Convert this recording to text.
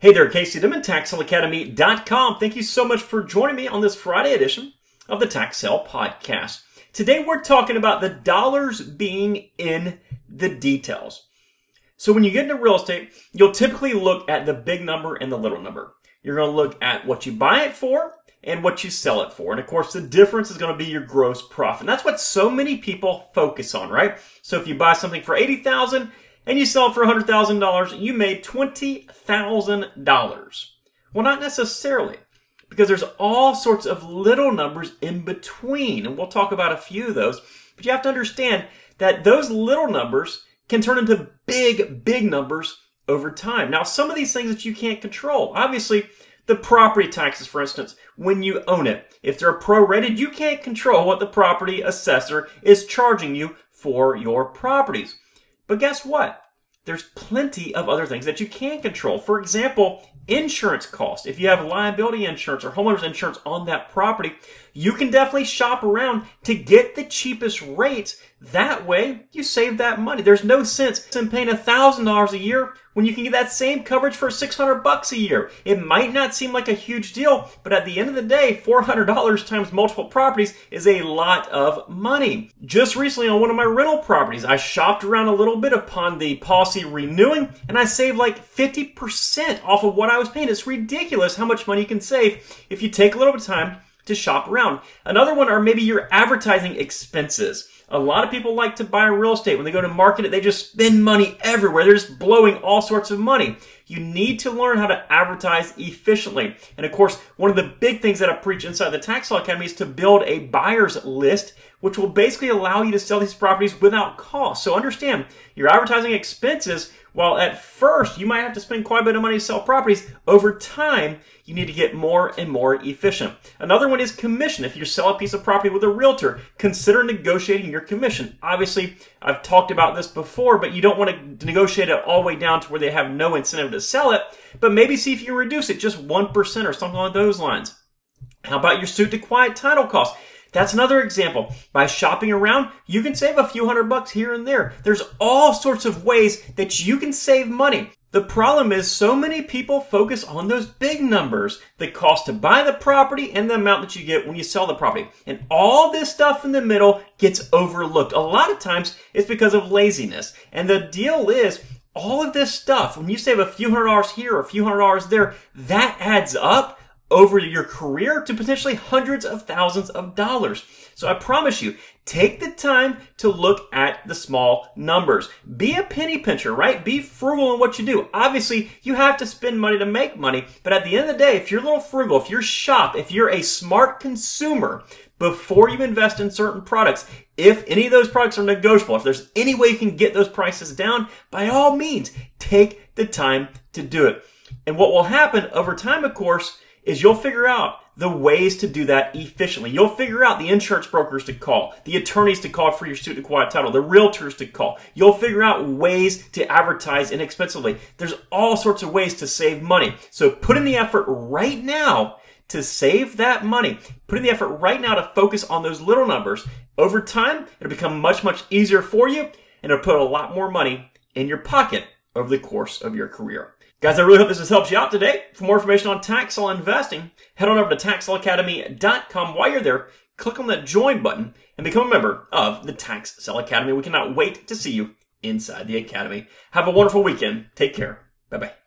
Hey there, Casey Dimon, TaxSaleAcademy.com. Thank you so much for joining me on this Friday edition of the Tax Sale Podcast. Today we're talking about the dollars being in the details. So when you get into real estate, you'll typically look at the big number and the little number. You're going to look at what you buy it for and what you sell it for. And of course, the difference is going to be your gross profit. And that's what so many people focus on, right? So if you buy something for 80,000 and you sell it for $100,000, you made $20,000. Well, not necessarily, because there's all sorts of little numbers in between, and we'll talk about a few of those. But you have to understand that those little numbers can turn into big, big numbers over time. Now, some of these things that you can't control, obviously, the property taxes, for instance, when you own it. If they're prorated, you can't control what the property assessor is charging you for your properties. But guess what? There's plenty of other things that you can control. For example, insurance cost. If you have liability insurance or homeowners insurance on that property, you can definitely shop around to get the cheapest rates. That way, you save that money. There's no sense in paying $1,000 a year when you can get that same coverage for 600 bucks a year. It might not seem like a huge deal, but at the end of the day, $400 times multiple properties is a lot of money. Just recently on one of my rental properties, I shopped around a little bit upon the policy renewing and I saved like 50% off of what I was paying. It's ridiculous how much money you can save if you take a little bit of time to shop around. Another one are maybe your advertising expenses. A lot of people like to buy real estate. When they go to market it, they just spend money everywhere. They're just blowing all sorts of money. You need to learn how to advertise efficiently. And of course, one of the big things that I preach inside the Tax Sale Academy is to build a buyer's list, which will basically allow you to sell these properties without cost. So understand your advertising expenses while at first you might have to spend quite a bit of money to sell properties, over time you need to get more and more efficient. Another one is commission. If you sell a piece of property with a realtor, consider negotiating your commission. Obviously, I've talked about this before, but you don't want to negotiate it all the way down to where they have no incentive to sell it, but maybe see if you can reduce it just 1% or something along those lines. How about your suit to quiet title costs? That's another example. By shopping around, you can save a few hundred bucks here and there. There's all sorts of ways that you can save money. The problem is so many people focus on those big numbers, the cost to buy the property and the amount that you get when you sell the property. And all this stuff in the middle gets overlooked. A lot of times it's because of laziness. And the deal is all of this stuff, when you save a few hundred dollars here or a few hundred dollars there, that adds up over your career to potentially hundreds of thousands of dollars. So I promise you, take the time to look at the small numbers. Be a penny pincher, right? Be frugal in what you do. Obviously, you have to spend money to make money, but at the end of the day, if you're a little frugal, if you're shop, if you're a smart consumer, before you invest in certain products, if any of those products are negotiable, if there's any way you can get those prices down, by all means, take the time to do it. And what will happen over time, of course, is you'll figure out the ways to do that efficiently. You'll figure out the insurance brokers to call, the attorneys to call for your to quiet title, the realtors to call. You'll figure out ways to advertise inexpensively. There's all sorts of ways to save money. So put in the effort right now to save that money. Put in the effort right now to focus on those little numbers. Over time, it'll become much, much easier for you and it'll put a lot more money in your pocket over the course of your career. Guys, I really hope this has helped you out today. For more information on tax sale investing, head on over to taxsaleacademy.com. While you're there, click on that join button and become a member of the Tax Sale Academy. We cannot wait to see you inside the academy. Have a wonderful weekend. Take care. Bye bye.